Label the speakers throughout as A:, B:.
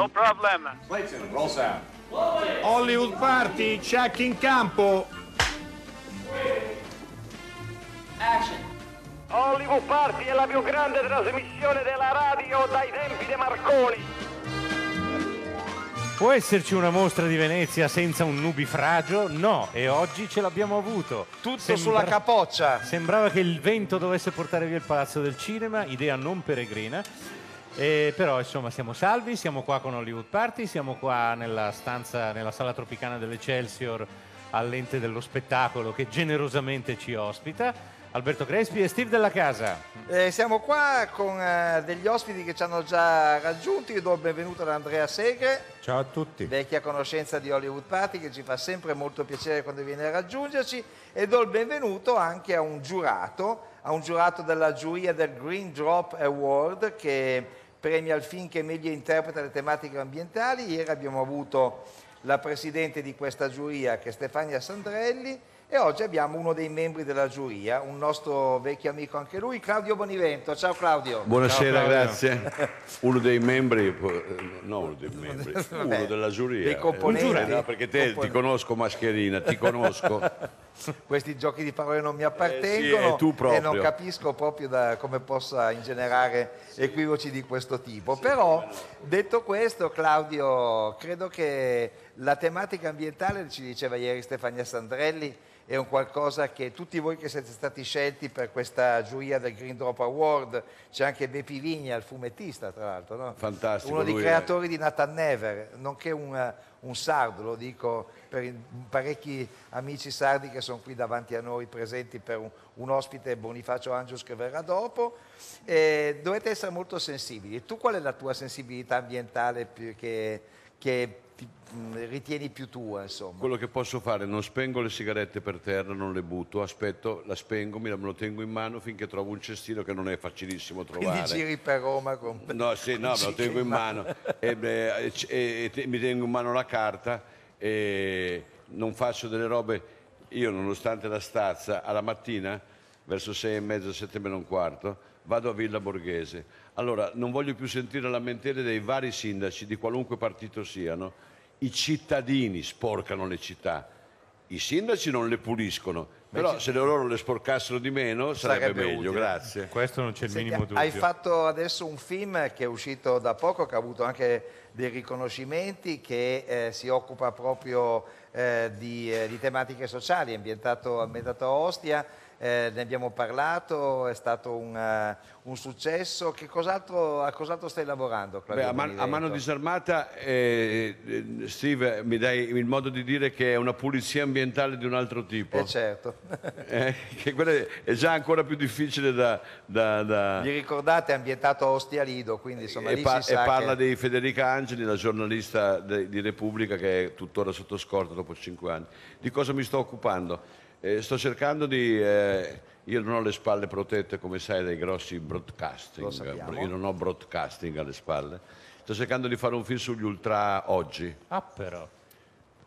A: No problem.
B: Clayton, roll sound.
C: Hollywood Party, check in campo.
A: Hollywood Party è la più grande trasmissione della radio dai tempi di Marconi.
D: Può esserci una mostra di Venezia senza un nubifragio? No, e oggi ce l'abbiamo avuto.
E: Tutto sulla capoccia.
D: Sembrava che il vento dovesse portare via il palazzo del cinema, idea non peregrina. Eh, però insomma siamo salvi, siamo qua con Hollywood Party, siamo qua nella stanza, nella sala tropicana dell'Eccelsior all'ente dello spettacolo che generosamente ci ospita. Alberto Crespi e Steve della Casa.
E: Eh, siamo qua con eh, degli ospiti che ci hanno già raggiunti. Io do il benvenuto ad Andrea Segre,
C: Ciao a tutti.
E: vecchia conoscenza di Hollywood Party, che ci fa sempre molto piacere quando viene a raggiungerci. E do il benvenuto anche a un giurato, a un giurato della giuria del Green Drop Award che premia il film che meglio interpreta le tematiche ambientali. Ieri abbiamo avuto la presidente di questa giuria che è Stefania Sandrelli e oggi abbiamo uno dei membri della giuria, un nostro vecchio amico anche lui, Claudio Bonivento. Ciao Claudio.
B: Buonasera,
D: Ciao, Claudio.
B: grazie. Uno dei membri, eh, no uno dei membri,
E: Vabbè,
B: uno della giuria.
E: dei componenti.
B: Eh, no, perché te ti
E: Compon-
B: conosco mascherina, ti conosco.
E: Questi giochi di parole non mi appartengono
B: Eh sì, e
E: non capisco proprio da come possa ingenerare equivoci di questo tipo. Però, detto questo, Claudio, credo che la tematica ambientale, ci diceva ieri Stefania Sandrelli, è un qualcosa che tutti voi che siete stati scelti per questa giuria del Green Drop Award, c'è anche Bepi Vigna, il fumettista tra l'altro, no?
B: Fantastico,
E: uno dei
B: lui è-
E: creatori di Nathan Never, nonché un, un sardo, lo dico per parecchi amici sardi che sono qui davanti a noi presenti per un, un ospite Bonifacio Angius che verrà dopo. Eh, dovete essere molto sensibili. Tu qual è la tua sensibilità ambientale più- che, che ritieni più tua? Insomma?
B: Quello che posso fare, non spengo le sigarette per terra, non le butto, aspetto, la spengo, me lo tengo in mano finché trovo un cestino che non è facilissimo
E: Quindi
B: trovare.
E: giri per Roma con...
B: No, sì, no, me lo tengo in mano e, e e- e mi tengo in mano la carta e non faccio delle robe. Io, nonostante la stazza, alla mattina, verso sei e mezza, sette meno un quarto, vado a Villa Borghese. Allora, non voglio più sentire lamentele dei vari sindaci, di qualunque partito siano. I cittadini sporcano le città, i sindaci non le puliscono, però se loro le sporcassero di meno sarebbe,
E: Sarebbe
B: meglio,
E: utile.
B: grazie.
D: Questo non c'è il minimo dubbio.
E: hai fatto adesso un film che è uscito da poco, che ha avuto anche dei riconoscimenti, che eh, si occupa proprio eh, di, eh, di tematiche sociali, è ambientato, ambientato a Ostia, eh, ne abbiamo parlato, è stato un, eh, un successo. Che cos'altro, a cos'altro stai lavorando?
B: Beh, a, man- a mano disarmata, eh, eh, Steve, mi dai il modo di dire che è una pulizia ambientale di un altro tipo.
E: Eh, certo.
B: Eh, che quella è- già ancora più difficile da... da- da-
E: Vi ricordate, è ambientato a Ostia Lido, quindi insomma
B: e,
E: lì
B: pa- e parla
E: che...
B: di Federica Angeli, la giornalista de- di Repubblica che è tuttora sotto scorta dopo cinque anni. Di cosa mi sto occupando? Eh, sto cercando di... eh, io non ho le spalle protette, come sai, dai grossi broadcasting. Io non ho broadcasting alle spalle. Sto cercando di fare un film sugli ultra oggi.
D: Ah, però.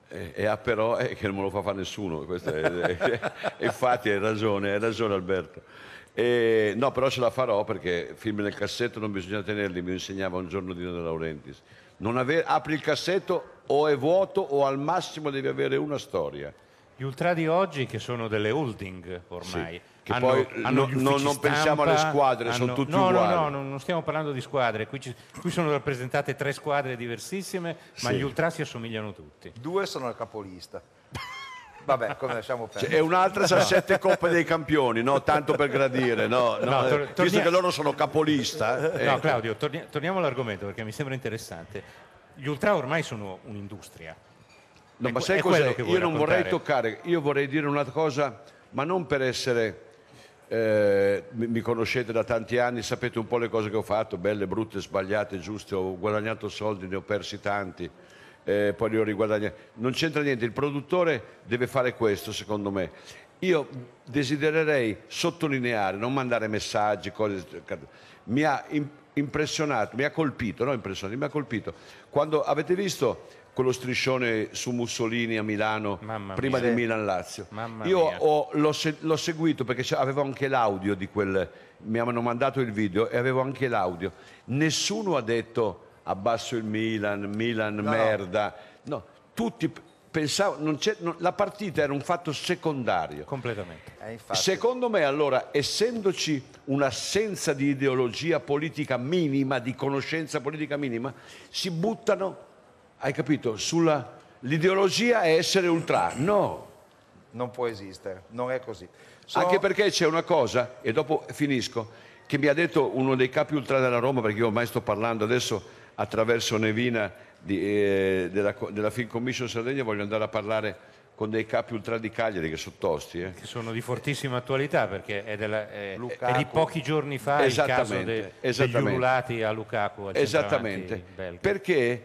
B: E, e ha però è che non me lo fa fare nessuno, è- infatti hai ragione, hai ragione Alberto. E, no, però ce la farò perché film nel cassetto non bisogna tenerli, mi insegnava un giorno Dino De Laurentiis. Non ave- apri il cassetto o è vuoto o al massimo devi avere una storia.
D: Gli ultra di oggi che sono delle holding ormai.
B: Sì, che poi no-
D: gli
B: no- non pensiamo alle
D: stampa,
B: squadre, sono tutti
D: no,
B: uguali.
D: No, no, non stiamo parlando di squadre, qui, ci- qui sono rappresentate tre squadre diversissime, ma
B: Sì.
D: gli ultra si assomigliano tutti.
E: Due sono il capolista. Vabbè, come lasciamo
B: Cioè,
E: perdere.
B: e un'altra sa sette coppe dei campioni, no? tanto per gradire, no? no,
D: No, tor-
B: eh, visto che loro sono capolista. eh,
D: No, Claudio, torni- torniamo all'argomento perché mi sembra interessante. Gli ultra ormai sono un'industria.
B: No, ma sai cos'è? Io non vorrei toccare, io vorrei dire una cosa, ma non per essere. eh, mi, conoscete da tanti anni, sapete un po' le cose che ho fatto, belle, brutte, sbagliate, giuste, ho guadagnato soldi, ne ho persi tanti, eh, poi li ho riguadagnati. Non c'entra niente, il produttore deve fare questo, secondo me. Io desidererei sottolineare, non mandare messaggi, cose. Mi ha im- impressionato, mi ha colpito, no impressionato, mi ha colpito. Quando avete visto quello striscione su Mussolini a Milano
D: Mamma
B: prima
D: mia.
B: di Milan-Lazio. Io ho- l'ho, se- l'ho seguito perché avevo anche l'audio di quel, mi hanno mandato il video e avevo anche l'audio. Nessuno ha detto abbasso il Milan, Milan merda. No, tutti pensavano, non c'è- non- la partita era un fatto secondario.
D: Completamente.
E: Eh, infatti.
B: Secondo me allora, essendoci un'assenza di ideologia politica minima, di conoscenza politica minima, si buttano, hai capito, sulla... L'ideologia è essere ultra. No,
E: Non può esistere, non è così. Sono-
B: anche perché c'è una cosa, e dopo finisco, che mi ha detto uno dei capi ultra della Roma, perché io ormai sto parlando adesso attraverso Nevina di, eh, della, della Film Commission Sardegna, voglio andare a parlare con dei capi ultra di Cagliari che sono tosti. eh.
D: Che sono di fortissima attualità perché è, della- è- è di pochi giorni fa il caso
B: Esattamente,
D: de- degli
B: esattamente.
D: ululati a Lukaku.
B: Esattamente, perché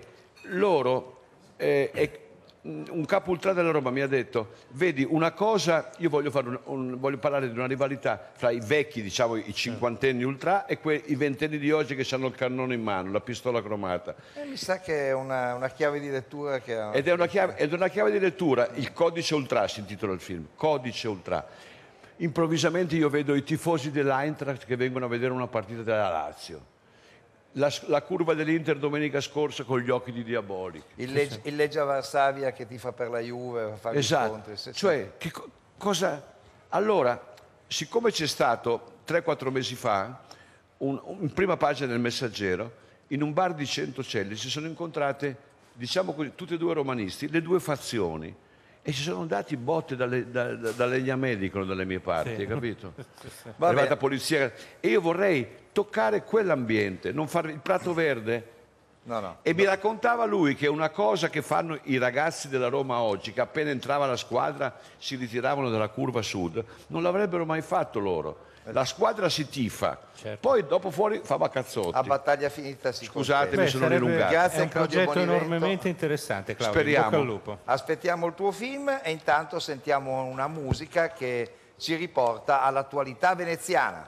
B: loro, eh, è- un capo ultra della Roma mi ha detto, vedi una cosa, io voglio, un- un- voglio parlare di una rivalità fra i vecchi, diciamo i cinquantenni ultra e que- i ventenni di oggi che hanno il cannone in mano, la pistola cromata.
E: Eh, mi sa che è una, una chiave di lettura che...
B: Ed è una chiave, ed è una chiave di lettura, il codice ultra si intitola il film, codice ultra. Improvvisamente io vedo i tifosi dell'Eintracht che vengono a vedere una partita della Lazio. La, la curva dell'Inter domenica scorsa con gli occhi di Diabolic.
E: Il, Leg- il Leggia Varsavia che tifa per la Juve, fa
B: Esatto,
E: scontri. sì, sì.
B: cioè che co- cosa... Allora, siccome c'è stato 3-4 mesi fa, un- un- in prima pagina del Messaggero, in un bar di Centocelli si sono incontrate, diciamo così, tutte e due romanisti, le due fazioni, e si sono dati botte dalle, da, da, da legname, dicono dalle mie parti, hai capito? È
E: Va
B: arrivata
E: bene.
B: polizia e io vorrei toccare quell'ambiente, non fare il prato verde.
E: No, no.
B: E mi raccontava lui che una cosa che fanno i ragazzi della Roma oggi, che appena entrava la squadra si ritiravano dalla curva sud, non l'avrebbero mai fatto loro. La squadra si tifa,
D: Certo.
B: poi dopo fuori fa cazzotti.
E: A battaglia finita si
B: Scusate,
E: contesta.
B: mi sono
D: sarebbe-
B: dilungato.
E: Grazie
D: è un
E: Claudio
D: progetto
E: Bonivento.
D: enormemente interessante, Claudio.
B: Speriamo.
D: bocca al lupo.
E: Aspettiamo il tuo film e intanto sentiamo una musica che ci riporta all'attualità veneziana.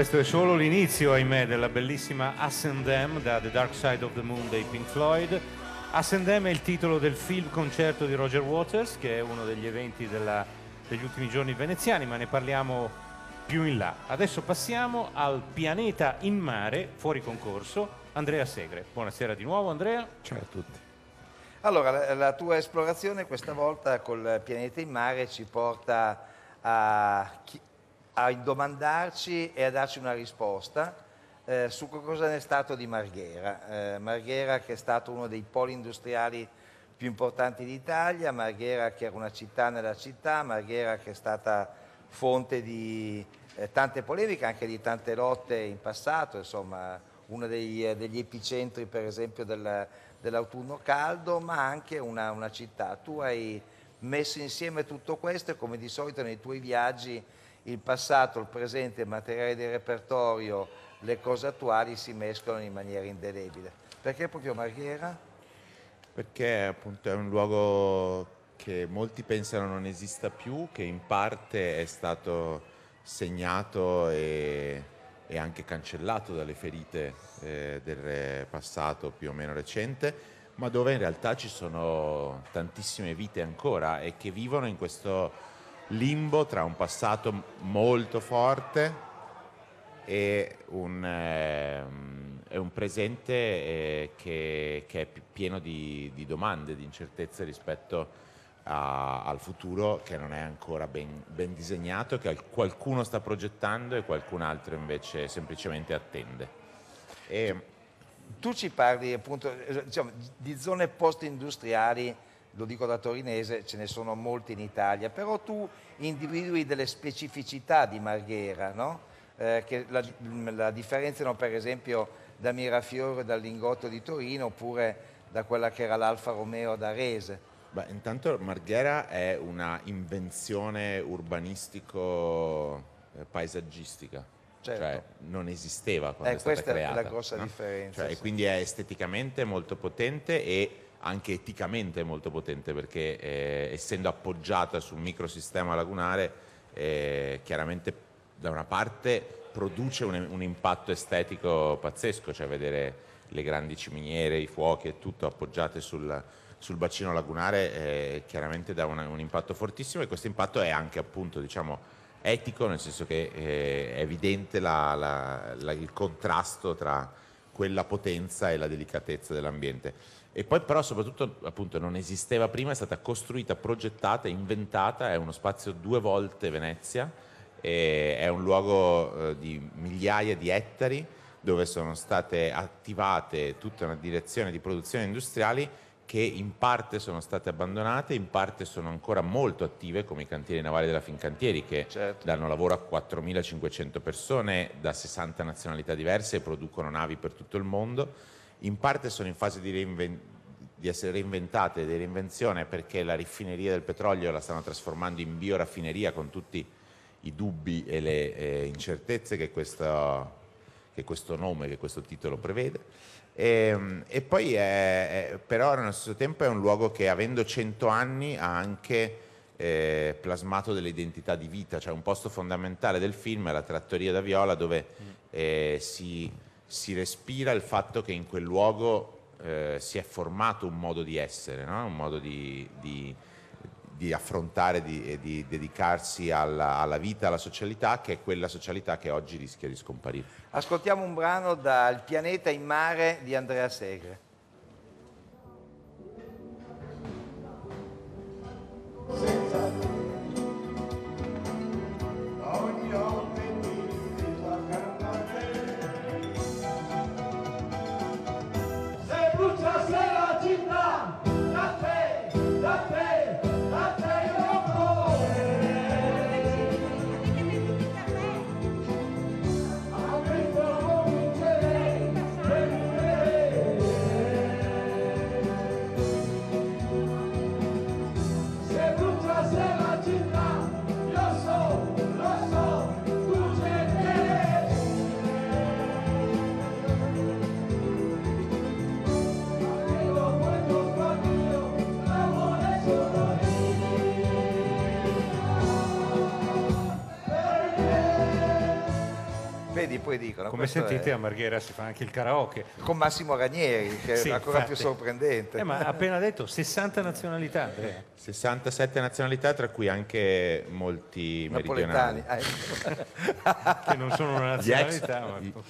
D: Questo è solo l'inizio, ahimè, della bellissima Us and Them da The Dark Side of the Moon dei Pink Floyd. Us and Them è il titolo del film concerto di Roger Waters, che è uno degli eventi della- degli ultimi giorni veneziani, ma ne parliamo più in là. Adesso passiamo al pianeta in mare, fuori concorso, Andrea Segre. Buonasera di nuovo Andrea.
F: Ciao a tutti.
E: Allora, la, la tua esplorazione questa volta col pianeta in mare ci porta a, chi- a domandarci e a darci una risposta eh, su cosa ne è stato di Marghera. Eh, Marghera che è stato uno dei poli industriali più importanti d'Italia, Marghera che era una città nella città, Marghera che è stata fonte di eh, tante polemiche, anche di tante lotte in passato, insomma uno degli, eh, degli epicentri per esempio del- dell'autunno caldo, ma anche una, una città. Tu hai messo insieme tutto questo e come di solito nei tuoi viaggi il passato, il presente, il materiale di repertorio, le cose attuali si mescolano in maniera indelebile. Perché proprio Marghera?
F: Perché appunto è un luogo che molti pensano non esista più, che in parte è stato segnato e, e anche cancellato dalle ferite eh, del passato più o meno recente, ma dove in realtà ci sono tantissime vite ancora e che vivono in questo limbo tra un passato molto forte e un, è un presente eh, che, che è pi- pieno di, di domande, di incertezze rispetto a- al futuro che non è ancora ben, ben disegnato, che al- qualcuno sta progettando e qualcun altro invece semplicemente attende. E,
E: Tu ci parli appunto eh, diciamo, di zone post-industriali, lo dico da torinese, ce ne sono molte in Italia, però tu individui delle specificità di Marghera, no? Eh, che la, la differenziano per esempio da Mirafiore, dal Lingotto di Torino, oppure da quella che era l'Alfa Romeo ad Arese.
F: beh, intanto Marghera è una invenzione urbanistico-paesaggistica.
E: Certo.
F: Cioè non esisteva quando
E: Eh,
F: è stata
E: questa è la
F: creata.
E: grossa differenza,
F: Cioè, e
E: sì.
F: quindi è esteticamente molto potente e anche eticamente molto potente perché eh, essendo appoggiata su un microsistema lagunare eh, chiaramente da una parte produce un, un impatto estetico pazzesco, cioè vedere le grandi ciminiere, i fuochi e tutto appoggiate sul, sul bacino lagunare eh, chiaramente dà una- un impatto fortissimo e questo impatto è anche appunto diciamo etico, nel senso che eh, è evidente la- la- la- il contrasto tra quella potenza e la delicatezza dell'ambiente. E poi però soprattutto appunto non esisteva prima, è stata costruita, progettata, inventata, è uno spazio due volte Venezia, è un luogo eh, di migliaia di ettari dove sono state attivate tutta una direzione di produzioni industriali che in parte sono state abbandonate, in parte sono ancora molto attive come i cantieri navali della Fincantieri che
E: Certo.
F: danno lavoro a 4.500 persone da 60 nazionalità diverse e producono navi per tutto il mondo, in parte sono in fase di, reinven- di essere reinventate, di reinvenzione perché la raffineria del petrolio la stanno trasformando in bioraffineria con tutti i dubbi e le eh, incertezze che questo, che questo nome, che questo titolo prevede. E, e poi è, è- però allo stesso tempo è un luogo che avendo 100 anni ha anche eh, plasmato delle identità di vita, cioè un posto fondamentale del film è la trattoria da Viola dove eh, si, si respira il fatto che in quel luogo eh, si è formato un modo di essere, no? un modo di, di- di affrontare di- e di dedicarsi alla, alla vita, alla socialità, che è quella socialità che oggi rischia di scomparire.
E: Ascoltiamo un brano dal Pianeta in mare di Andrea Segre.
G: Se
E: poi dicono.
D: Come
E: questo
D: sentite
E: è-
D: a Marghera si fa anche il karaoke.
E: Con Massimo Ranieri, che
D: Sì,
E: è ancora
D: infatti.
E: più sorprendente.
D: Eh, ma ha appena detto 60 nazionalità, Andrea.
F: 67 nazionalità, tra cui anche molti
E: Napoletani.
F: meridionali.
E: Ah, ecco.
D: che non sono una
F: Gli ex-
D: nazionalità, ma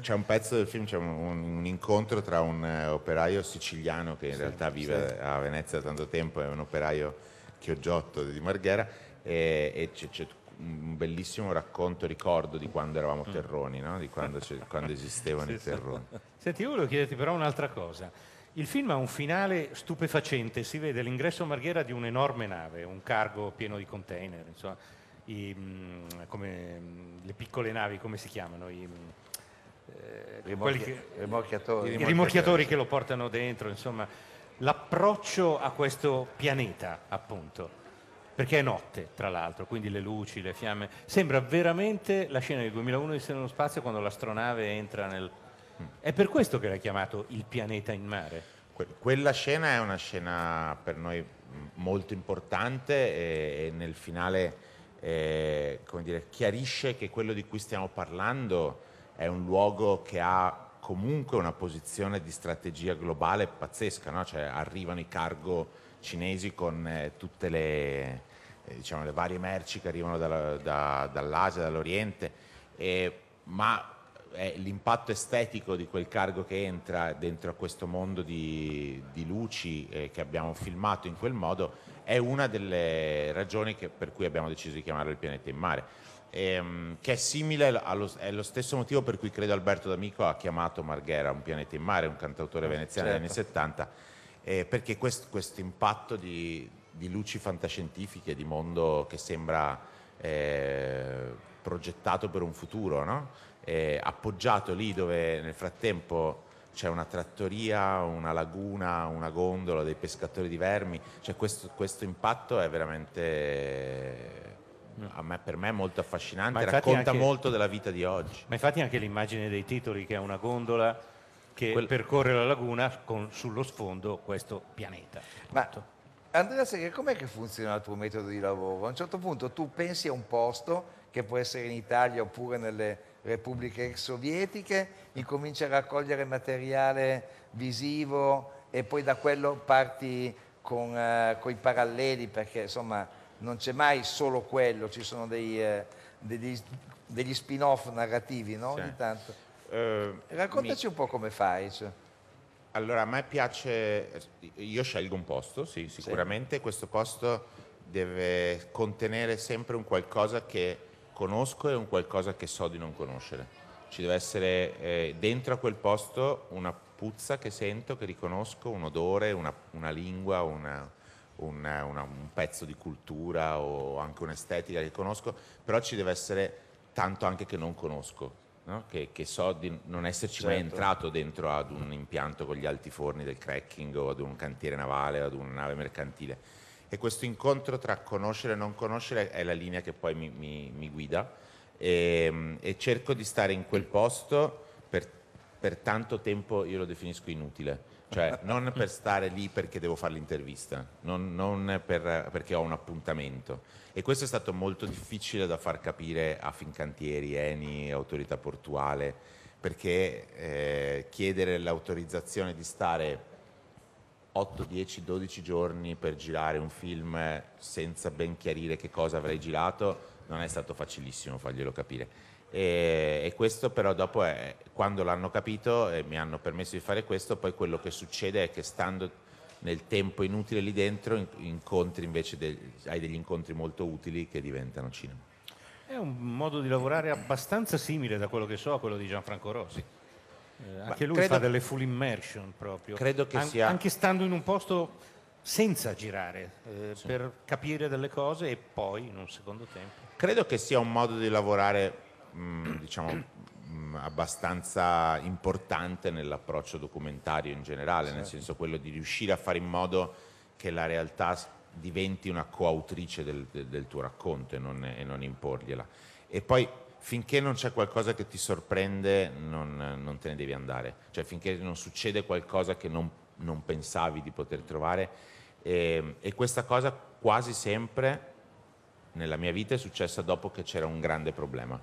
F: C'è un pezzo del film, c'è un, un incontro tra un eh, operaio siciliano che in realtà vive a Venezia da tanto tempo, è un operaio chioggiotto di Marghera e, e c'è, c'è un bellissimo racconto, ricordo di quando eravamo terroni, no? di quando, quando esistevano i terroni.
D: Senti, io volevo chiederti però un'altra cosa. Il film ha un finale stupefacente, si vede l'ingresso a Marghera di un'enorme nave, un cargo pieno di container, insomma, i, mm, come, mm, le piccole navi, come si chiamano? I, mm, eh,
E: Rimorchi-
D: che-
E: rimorchiatori.
D: i rimorchiatori che lo portano dentro, insomma, l'approccio a questo pianeta, appunto, perché è notte, tra l'altro, quindi le luci, le fiamme, sembra veramente la scena del 2001 di nello spazio quando l'astronave entra nel... È per questo che l'ha chiamato il pianeta in mare.
F: Que- quella scena è una scena per noi mh, molto importante e, e nel finale eh, come dire, chiarisce che quello di cui stiamo parlando è un luogo che ha comunque una posizione di strategia globale pazzesca, no? Cioè, arrivano i cargo cinesi con eh, tutte le, eh, diciamo, le varie merci che arrivano dalla- da- dall'Asia, dall'Oriente, e- ma l'impatto estetico di quel cargo che entra dentro a questo mondo di, di luci eh, che abbiamo filmato in quel modo è una delle ragioni che- per cui abbiamo deciso di chiamarlo il pianeta in mare. Ehm, che è simile allo, è lo stesso motivo per cui credo Alberto D'Amico ha chiamato Marghera un pianeta in mare, un cantautore veneziano degli anni 70, eh, perché questo, questo impatto di, di luci fantascientifiche, di mondo che sembra eh, progettato per un futuro, no? Eh, appoggiato lì dove nel frattempo c'è una trattoria, una laguna, una gondola, dei pescatori di vermi, cioè questo, questo impatto è veramente me- per me è molto affascinante, racconta
D: anche-
F: molto della vita di oggi.
D: Ma infatti anche l'immagine dei titoli che è una gondola che
F: Quel-
D: percorre la laguna con sullo sfondo questo pianeta.
E: Ma. Andrea com'è che funziona il tuo metodo di lavoro? A un certo punto tu pensi a un posto, che può essere in Italia oppure nelle repubbliche ex sovietiche, incominci a raccogliere materiale visivo e poi da quello parti con, eh, coi paralleli, perché insomma non c'è mai solo quello, ci sono dei, eh, degli, degli spin-off narrativi, no?
F: Sì.
E: Ogni tanto.
F: Eh,
E: Raccontaci un po' come fai. cioè.
F: Allora, a me piace, io scelgo un posto, sì, sicuramente questo posto deve contenere sempre un qualcosa che conosco e un qualcosa che so di non conoscere. Ci deve essere eh, dentro a quel posto una puzza che sento, che riconosco, un odore, una, una lingua, una- una- una- un pezzo di cultura o anche un'estetica che conosco, però ci deve essere tanto anche che non conosco, no? che, che so di non esserci mai
E: Certo.
F: entrato dentro ad un impianto con gli altiforni del cracking o ad un cantiere navale o ad una nave mercantile. E questo incontro tra conoscere e non conoscere è la linea che poi mi, mi- mi guida e, e cerco di stare in quel posto per, per tanto tempo, io lo definisco inutile, cioè non per stare lì perché devo fare l'intervista, non, non per- perché ho un appuntamento. E questo è stato molto difficile da far capire a Fincantieri, Eni, autorità portuale, perché eh, chiedere l'autorizzazione di stare 8, 10, 12 giorni per girare un film senza ben chiarire che cosa avrei girato non è stato facilissimo farglielo capire. E, e questo però dopo è, quando l'hanno capito e mi hanno permesso di fare questo, poi quello che succede è che stando nel tempo inutile lì dentro in- incontri invece del- hai degli incontri molto utili che diventano cinema.
D: È un modo di lavorare abbastanza simile da quello che so a quello di Gianfranco Rossi. Eh, anche lui
F: credo-
D: fa delle full immersion proprio.
F: Credo che
D: An-
F: sia-
D: Anche stando in un posto senza girare, eh, per capire delle cose e poi in un secondo tempo.
F: Credo che sia un modo di lavorare, mh, diciamo, mh, abbastanza importante nell'approccio documentario in generale, nel senso quello di riuscire a fare in modo che la realtà diventi una coautrice del, del- del tuo racconto e non, e non imporgliela. E poi finché non c'è qualcosa che ti sorprende non, non te ne devi andare, cioè finché non succede qualcosa che non, non pensavi di poter trovare e, e questa cosa quasi sempre nella mia vita è successa dopo che c'era un grande problema.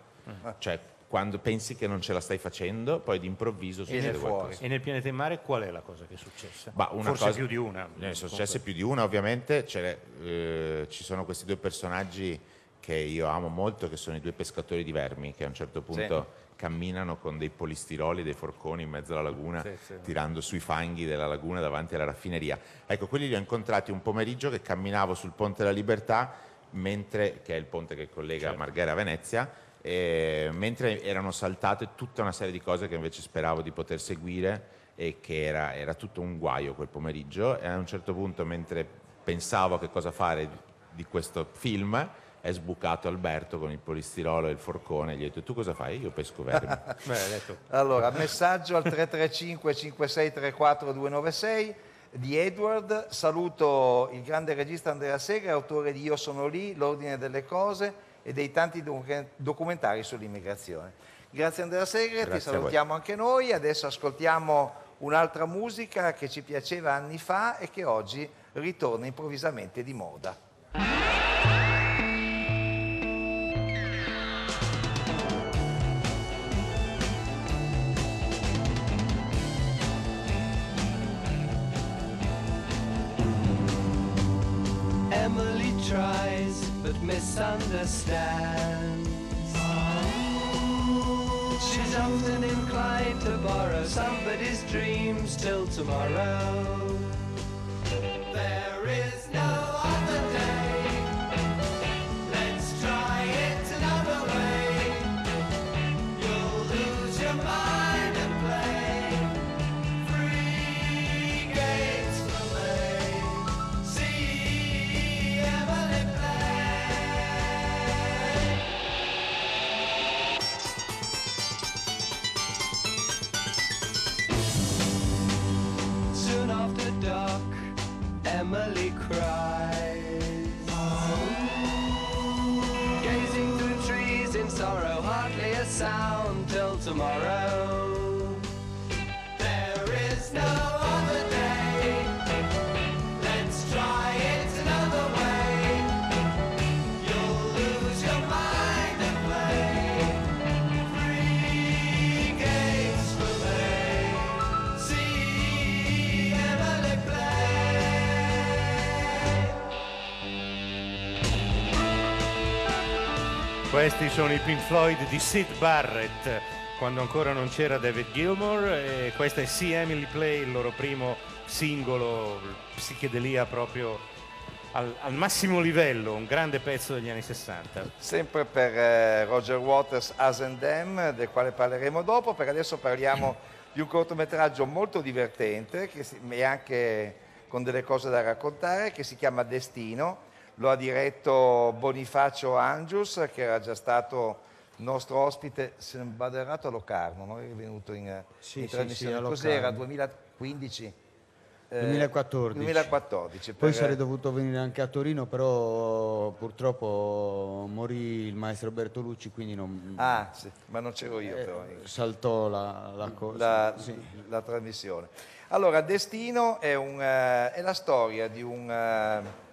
F: Cioè, quando pensi che non ce la stai facendo, poi d'improvviso succede
E: fuori.
F: qualcosa.
D: E nel pianeta in mare qual è la cosa che è successa?
F: Una
D: Forse
F: cosa-
D: più di una.
F: Ne sono successe più di una, ovviamente. C'è, eh, ci sono questi due personaggi che io amo molto, che sono i due pescatori di vermi, che a un certo punto camminano con dei polistiroli, dei forconi in mezzo alla laguna,
D: Sì, sì.
F: tirando sui fanghi della laguna davanti alla raffineria. Ecco, quelli li ho incontrati un pomeriggio che camminavo sul Ponte della Libertà, mentre, che è il ponte che collega
D: Certo.
F: Marghera a Venezia, e mentre erano saltate tutta una serie di cose che invece speravo di poter seguire e che era, era tutto un guaio quel pomeriggio e a un certo punto mentre pensavo a che cosa fare di questo film è sbucato Alberto con il polistirolo e il forcone e gli ho detto tu cosa fai? Io pesco vermi.
D: Beh, hai detto,
E: Allora, messaggio al 335 5634 296 di Edward. Saluto il grande regista Andrea Sega, autore di Io sono lì, L'ordine delle cose e dei tanti docu- documentari sull'immigrazione. Grazie Andrea Segre, ti
F: Grazie voi.
E: salutiamo anche noi. Adesso ascoltiamo un'altra musica che ci piaceva anni fa e che oggi ritorna improvvisamente di moda.
H: She's often inclined to borrow somebody's dreams till tomorrow.
D: Questi sono i Pink Floyd di Sid Barrett, quando ancora non c'era David Gilmour, e questa è See Emily Play, il loro primo singolo, psichedelia proprio al, al massimo livello, un grande pezzo degli anni 60.
E: Sempre per eh, Roger Waters As and Them, del quale parleremo dopo, perché adesso parliamo di un cortometraggio molto divertente e anche con delle cose da raccontare, che si chiama Destino. Lo ha diretto Bonifacio Angius, che era già stato nostro ospite, se non vado errato, a Locarno, no? È venuto in, in
I: Sì, sì,
E: trasmissione.
I: sì, a
E: Cos'era?
I: Locarno.
E: 2015? Eh,
I: 2014.
E: 2014.
I: Poi
E: per-
I: sarei dovuto venire anche a Torino, però purtroppo morì il maestro Bertolucci, quindi non
E: Ah, sì, ma non c'ero io
I: eh,
E: però.
I: saltò la, la cosa.
E: la,
I: Sì.
E: la trasmissione. Allora, Destino è, un, eh, è la storia di un... eh,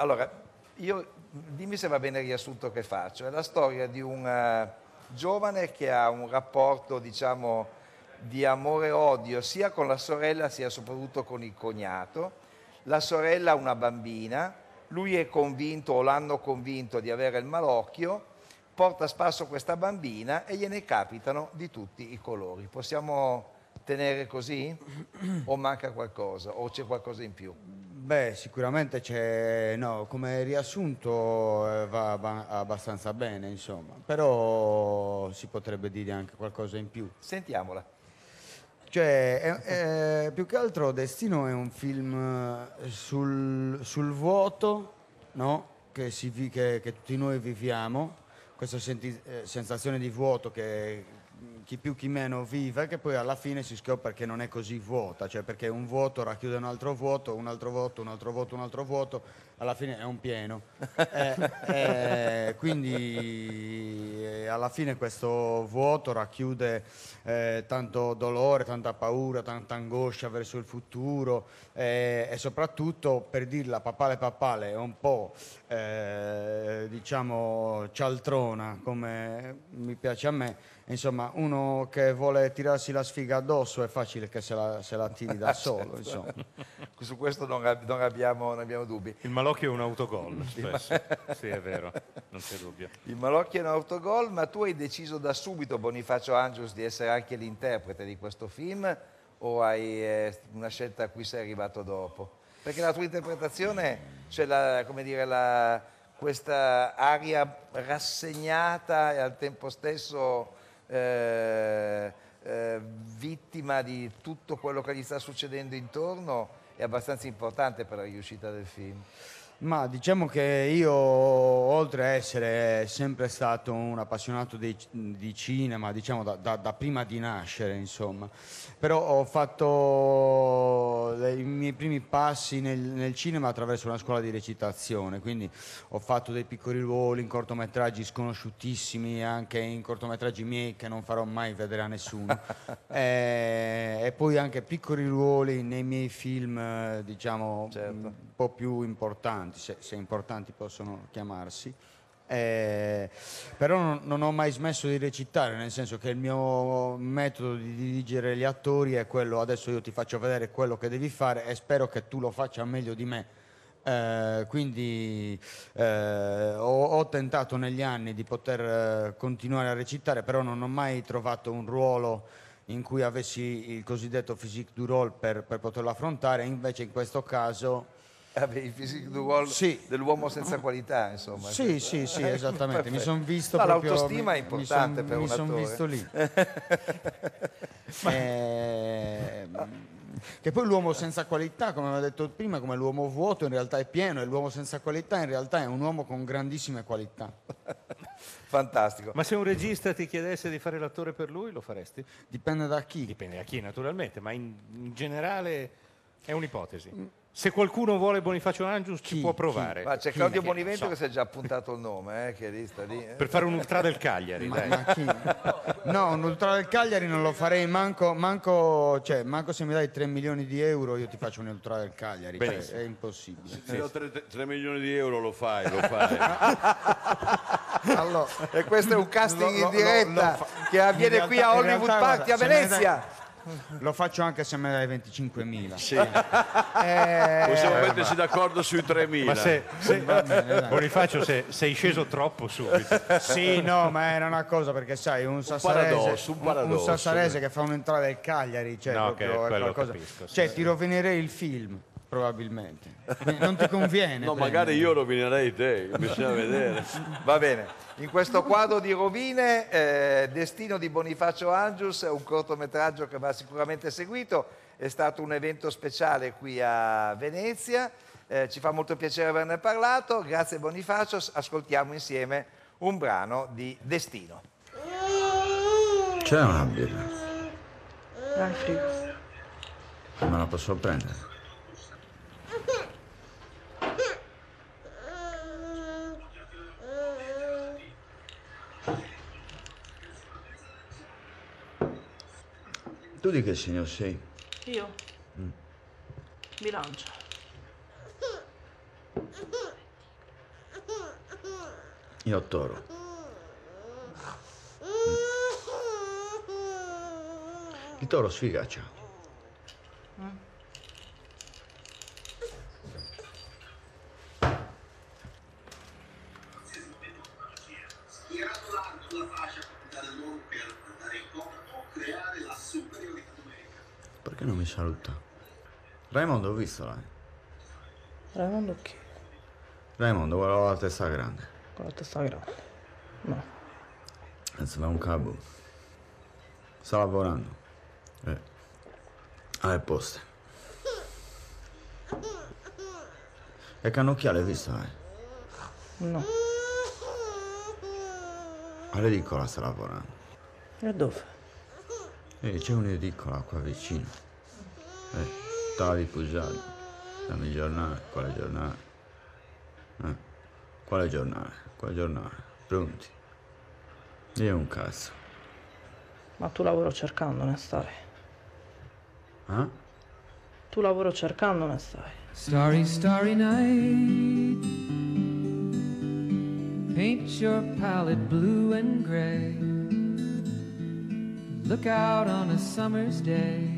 E: allora, io, dimmi se va bene il riassunto che faccio. È la storia di un eh, giovane che ha un rapporto, diciamo, di amore e odio sia con la sorella sia soprattutto con il cognato. La sorella ha una bambina, lui è convinto o l'hanno convinto di avere il malocchio, porta a spasso questa bambina e gliene capitano di tutti i colori. Possiamo tenere così? O manca qualcosa? O c'è qualcosa in più?
I: Beh, sicuramente c'è, no, come riassunto eh, va, abbastanza bene, insomma, però si potrebbe dire anche qualcosa in più.
E: Sentiamola.
I: Cioè, è- è- più che altro Destino è un film eh, sul, sul vuoto, no? Che, si vi- che- che tutti noi viviamo, questa senti- eh, sensazione di vuoto che chi più chi meno vive, che poi alla fine si scopre che non è così vuota, cioè perché un vuoto racchiude un altro vuoto, un altro vuoto, un altro vuoto, un altro vuoto, alla fine è un pieno. Eh, eh, quindi eh, alla fine questo vuoto racchiude eh, tanto dolore, tanta paura, tanta angoscia verso il futuro eh, e soprattutto per dirla papale papale è un po' eh, diciamo cialtrona come mi piace a me insomma uno che vuole tirarsi la sfiga addosso è facile che se la, se la tiri da solo insomma.
E: Su questo non, non abbiamo, non abbiamo dubbi.
D: Il malocchio è un autogol, spesso. sì, è vero, non c'è dubbio.
E: Il Malocchio è un autogol, ma tu hai deciso da subito, Bonifacio Angius, di essere anche l'interprete di questo film o hai eh, una scelta a cui sei arrivato dopo? Perché la tua interpretazione c'è la, come dire, la- questa aria rassegnata e al tempo stesso eh, eh, vittima di tutto quello che gli sta succedendo intorno è abbastanza importante per la riuscita del film.
I: Ma diciamo che io, oltre a essere sempre stato un appassionato di, di cinema, diciamo da, da- da prima di nascere, insomma, però ho fatto le- i miei primi passi nel, nel cinema attraverso una scuola di recitazione, quindi ho fatto dei piccoli ruoli in cortometraggi sconosciutissimi, anche in cortometraggi miei che non farò mai vedere a nessuno, e, e poi anche piccoli ruoli nei miei film, eh, diciamo, un po' più importanti, se, se importanti possono chiamarsi. Eh, però non, non ho mai smesso di recitare, nel senso che il mio metodo di dirigere gli attori è quello, adesso io ti faccio vedere quello che devi fare e spero che tu lo faccia meglio di me. Eh, quindi eh, ho, ho tentato negli anni di poter eh, continuare a recitare, però non ho mai trovato un ruolo in cui avessi il cosiddetto physique du rôle per, per poterlo affrontare, invece in questo caso...
E: Vabbè, il physique du rôle dell'uomo senza qualità, insomma.
I: Sì, sì, sì, esattamente. Mi
E: Perfetto.
I: son visto
E: No,
I: proprio-
E: L'autostima è
I: mi
E: importante
I: son-
E: per
I: mi
E: un
I: son
E: attore.
I: visto lì. Eh, che poi l'uomo senza qualità, come avevo detto prima, come l'uomo vuoto in realtà è pieno e l'uomo senza qualità in realtà è un uomo con grandissime qualità.
E: Fantastico.
D: Ma se un regista ti chiedesse di fare l'attore per lui, lo faresti?
I: Dipende da chi.
D: Dipende da chi, naturalmente, ma in, in generale è un'ipotesi. Se qualcuno vuole Bonifacio Angius, ci può provare.
E: Ma c'è? Claudio Bonivento
D: so.
E: che si è già appuntato il nome, eh, che lì sta lì. eh.
D: Per fare un ultra del Cagliari,
I: Ma-
D: dai.
I: ma chi? No, un ultra del Cagliari non lo farei manco, manco, cioè, manco se mi dai 3 milioni di euro io ti faccio un ultra del Cagliari, cioè,
B: Benissimo.
I: è impossibile.
B: Se ho 3, milioni di euro lo fai, lo fai.
I: Allora,
E: E questo è un casting
I: Lo-
E: in
I: lo- lo-
E: diretta
I: lo fa-
E: che avviene
I: in
E: qui
I: realtà-
E: a
I: in
E: Hollywood
I: realtà,
E: Party a
I: guarda, se me ne
E: Venezia.
I: Lo faccio anche se me dai 25.000.
B: Sì.
I: Eh,
B: Possiamo
I: eh,
B: metterci d'accordo sui 3.000.
D: Ma se, se-
I: bene.
D: Bonifacio, se, sei sceso troppo subito.
I: Sì, no, ma era una cosa perché sai, un sassarese,
B: paradosso, un paradosso.
I: sassarese che fa un'entrata del Cagliari, cioè,
D: No,
I: proprio qualcosa.
D: capisco, sì.
I: Cioè, ti rovinerei il film, probabilmente. Quindi Non ti conviene.
B: No,
I: prendere.
B: magari io rovinerei te, bisogna vedere.
E: Va bene. In questo quadro di rovine, eh, Destino di Bonifacio Angius, è un cortometraggio che va sicuramente seguito, è stato un evento speciale qui a Venezia, eh, ci fa molto piacere averne parlato, grazie Bonifacio, ascoltiamo insieme un brano di Destino.
J: C'è una birra,
K: Dai, frigo.
J: me la posso prendere? Tu di che segno sei?
K: Io?
J: Mm.
K: Bilancia.
J: Io toro. Il toro sfigaccia.
L: Schierato
J: non mi saluta? Raimondo, ho visto là.
K: Raimondo chi?
J: Raimondo, guarda la testa grande.
K: Con la testa grande. No.
J: Insomma, è un cabo. Sta lavorando. Eh. Alle poste. E cannocchiale, hai visto, eh?
K: No.
J: All'edicola sta lavorando.
K: E dove?
J: Eh, c'è un'edicola qua vicino. Eh, stava di Pugiali. Dammi il giornale, quale giornale? Eh, quale giornale? Quale giornale? Pronti? Io un cazzo.
K: Ma tu lavoro cercando ne stai.
J: Eh?
K: Tu lavoro cercando ne stai.
M: Starry, starry night. Paint your palette blue and gray. Look out on a summer's day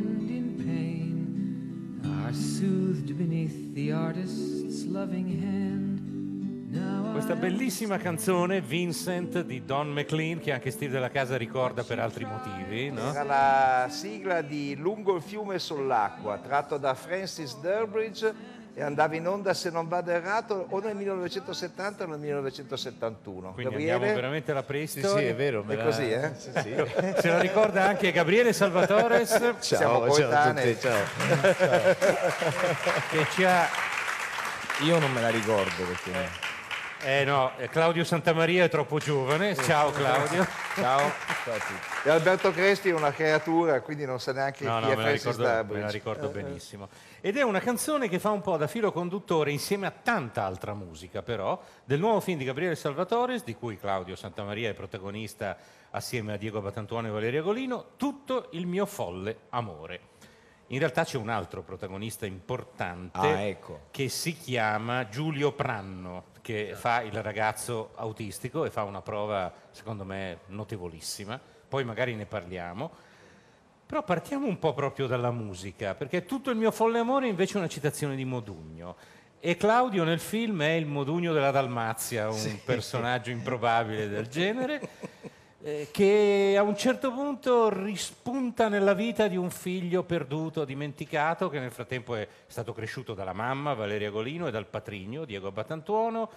M: soothed beneath the artist's loving hand. Now
D: Questa bellissima canzone, Vincent di Don McLean, che anche Steve della Casa ricorda per altri motivi, no?
E: Era la sigla di Lungo il fiume sull'acqua, tratto da Francis Durbridge e andava in onda, se non vado errato, o nel 1970 o nel 1971.
D: Quindi
E: Gabriele?
D: andiamo veramente alla preistoria.
E: È così, eh?
D: Se la ricorda anche Gabriele Salvatores.
E: Siamo coetanei.
D: Che ci ha...
N: Io non me la ricordo perché...
D: Eh no, eh, Claudio Santamaria è troppo giovane. Ciao Claudio.
N: Ciao.
E: E Alberto Cresti è una creatura, quindi non sa neanche
D: No,
E: chi
D: no,
E: è Francis
D: ricordo, me la ricordo
E: Eh, eh.
D: benissimo. Ed è una canzone che fa un po' da filo conduttore insieme a tanta altra musica, però, del nuovo film di Gabriele Salvatores, di cui Claudio Santamaria è protagonista assieme a Diego Batantuono e Valeria Golino, Tutto il mio folle amore. In realtà c'è un altro protagonista importante
N: Ah, ecco.
D: che si chiama Giulio Pranno, che fa il ragazzo autistico e fa una prova, secondo me, notevolissima. Poi magari ne parliamo. Però partiamo un po' proprio dalla musica, perché tutto il mio folle amore invece è una citazione di Modugno. E Claudio nel film è il Modugno della Dalmazia, un personaggio improbabile del genere, eh, che a un certo punto rispunta nella vita di un figlio perduto, dimenticato, che nel frattempo è stato cresciuto dalla mamma, Valeria Golino, e dal patrigno, Diego Batantuono.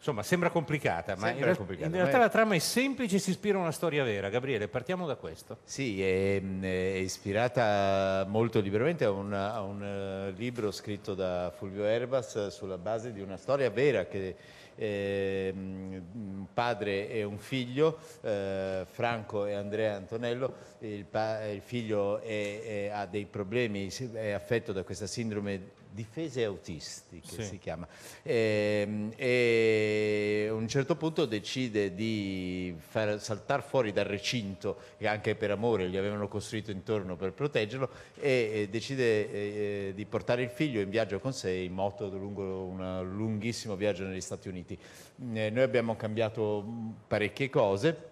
D: Insomma, sembra complicata, ma in,
O: Sembra
D: real-
O: complicata,
D: in
O: ma
D: realtà
O: è-
D: la trama è semplice e si ispira a una storia vera. Gabriele, partiamo da questo.
O: Sì, è, è ispirata molto liberamente a un, a un, eh, libro scritto da Fulvio Erbas sulla base di una storia vera che ehm, un padre e un figlio, eh, Franco e Andrea Antonello, il, il figlio è- è- ha dei problemi, è affetto da questa sindrome difese autistiche
D: Sì.
O: si chiama Ehm, e a un certo punto decide di far saltare fuori dal recinto che anche per amore gli avevano costruito intorno per proteggerlo e, e decide eh, di portare il figlio in viaggio con sé in moto lungo un lunghissimo viaggio negli Stati Uniti. Eh, noi abbiamo cambiato mh, parecchie cose.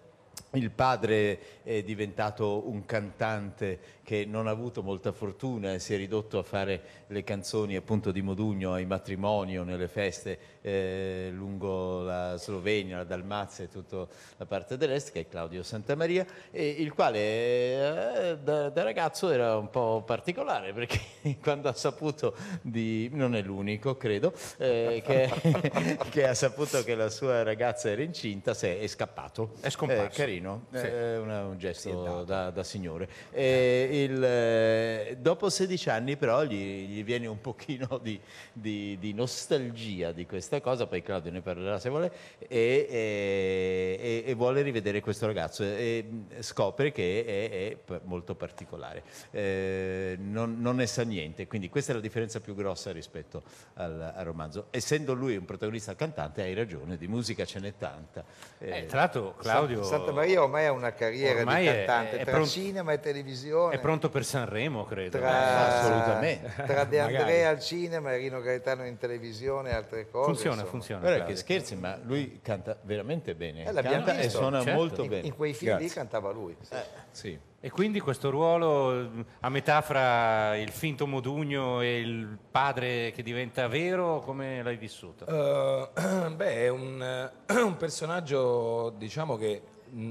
O: Il padre è diventato un cantante che non ha avuto molta fortuna e si è ridotto a fare le canzoni appunto di Modugno ai matrimoni o nelle feste eh, lungo la Slovenia, la Dalmazia e tutta la parte dell'est, che è Claudio Santamaria, e il quale eh, da, da ragazzo era un po' particolare perché quando ha saputo di, non è l'unico credo, eh, che, che ha saputo che la sua ragazza era incinta, se è scappato.
D: È scomparso.
O: Eh, carino,
D: Sì.
O: è una- un gesto da, da signore. E il, eh, dopo 16 anni però gli, gli viene un pochino di, di- di nostalgia di questa cosa, poi Claudio ne parlerà se vuole, e, e- e vuole rivedere questo ragazzo e scopre che è, è molto particolare, Eh, non, non ne sa niente, quindi questa è la differenza più grossa rispetto al, al romanzo. Essendo lui un protagonista cantante, hai ragione, di musica ce n'è tanta.
D: Eh, tra l'altro, Claudio.
E: Santa Maria ormai ha una carriera
D: Ormai
E: di
D: è-
E: cantante
D: è
E: tra
D: pronto-
E: cinema e televisione.
D: È pronto per Sanremo, credo.
E: tra,
O: Assolutamente.
E: tra De. Andrea al cinema e Rino Gaetano in televisione e altre cose.
D: Funziona,
E: insomma.
D: funziona.
O: Guarda che scherzi, ma lui canta veramente bene.
E: Eh, l'abbiamo
O: canta e
E: visto,
O: suona
D: certo.
O: molto
E: In,
O: bene.
E: in quei film lì
O: Grazie.
E: cantava lui. sì.
O: Sì.
D: E quindi questo ruolo a metà fra il finto Modugno e il padre che diventa vero, come l'hai vissuto?
N: Eh, beh, è un, eh, un personaggio, diciamo che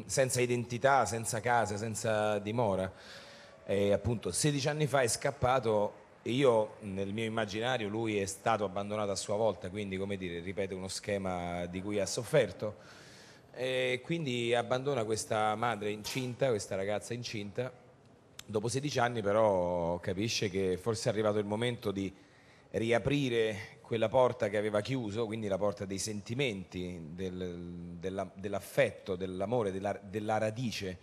N: senza identità, senza casa, senza dimora. E appunto 16 anni fa è scappato io nel mio immaginario lui è stato abbandonato a sua volta, quindi come dire, ripete uno schema di cui ha sofferto. E quindi abbandona questa madre incinta, questa ragazza incinta. Dopo 16 anni però capisce che forse è arrivato il momento di riaprire quella porta che aveva chiuso, quindi la porta dei sentimenti, del- della- dell'affetto, dell'amore, della, della radice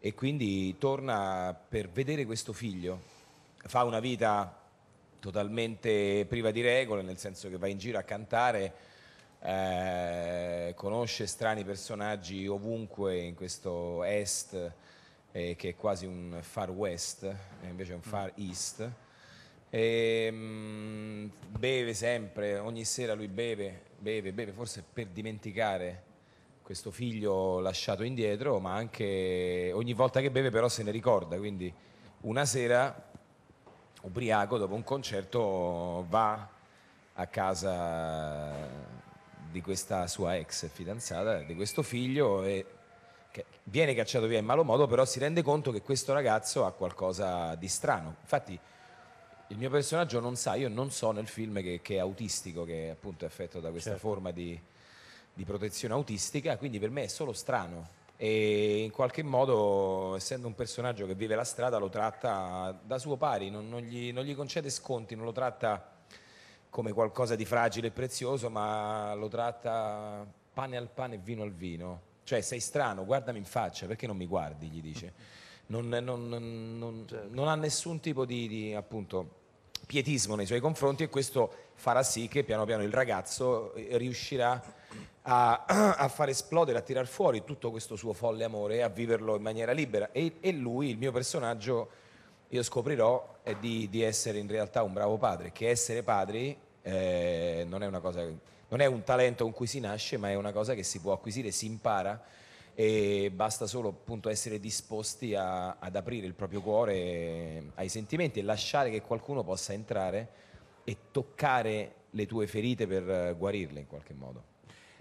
N: e quindi torna per vedere questo figlio. Fa una vita totalmente priva di regole, nel senso che va in giro a cantare, eh, conosce strani personaggi ovunque in questo est, eh, che è quasi un far west, invece è un far east. E, mm, beve sempre, ogni sera lui beve, beve, beve, forse per dimenticare questo figlio lasciato indietro, ma anche ogni volta che beve però se ne ricorda, quindi una sera ubriaco dopo un concerto va a casa di questa sua ex fidanzata, di questo figlio e viene cacciato via in malo modo, però si rende conto che questo ragazzo ha qualcosa di strano. Infatti il mio personaggio non sa, io non so nel film che, che è autistico, che appunto è affetto da questa
D: Certo.
N: forma di, di protezione autistica, quindi per me è solo strano. E in qualche modo, essendo un personaggio che vive la strada, lo tratta da suo pari, non, non gli, non gli concede sconti, non lo tratta come qualcosa di fragile e prezioso, ma lo tratta pane al pane e vino al vino. Cioè, sei strano, guardami in faccia, perché non mi guardi? gli dice. Non, non- non ha nessun tipo di, di, appunto, pietismo nei suoi confronti e questo farà sì che piano piano il ragazzo eh, riuscirà a, a far esplodere, a tirar fuori tutto questo suo folle amore e a viverlo in maniera libera. E, e lui, il mio personaggio, io scoprirò di, di essere in realtà un bravo padre, che essere padri eh, non è una cosa, non è un talento con cui si nasce, ma è una cosa che si può acquisire, si impara e basta solo appunto essere disposti a- ad aprire il proprio cuore ai sentimenti e lasciare che qualcuno possa entrare e toccare le tue ferite per guarirle in qualche modo.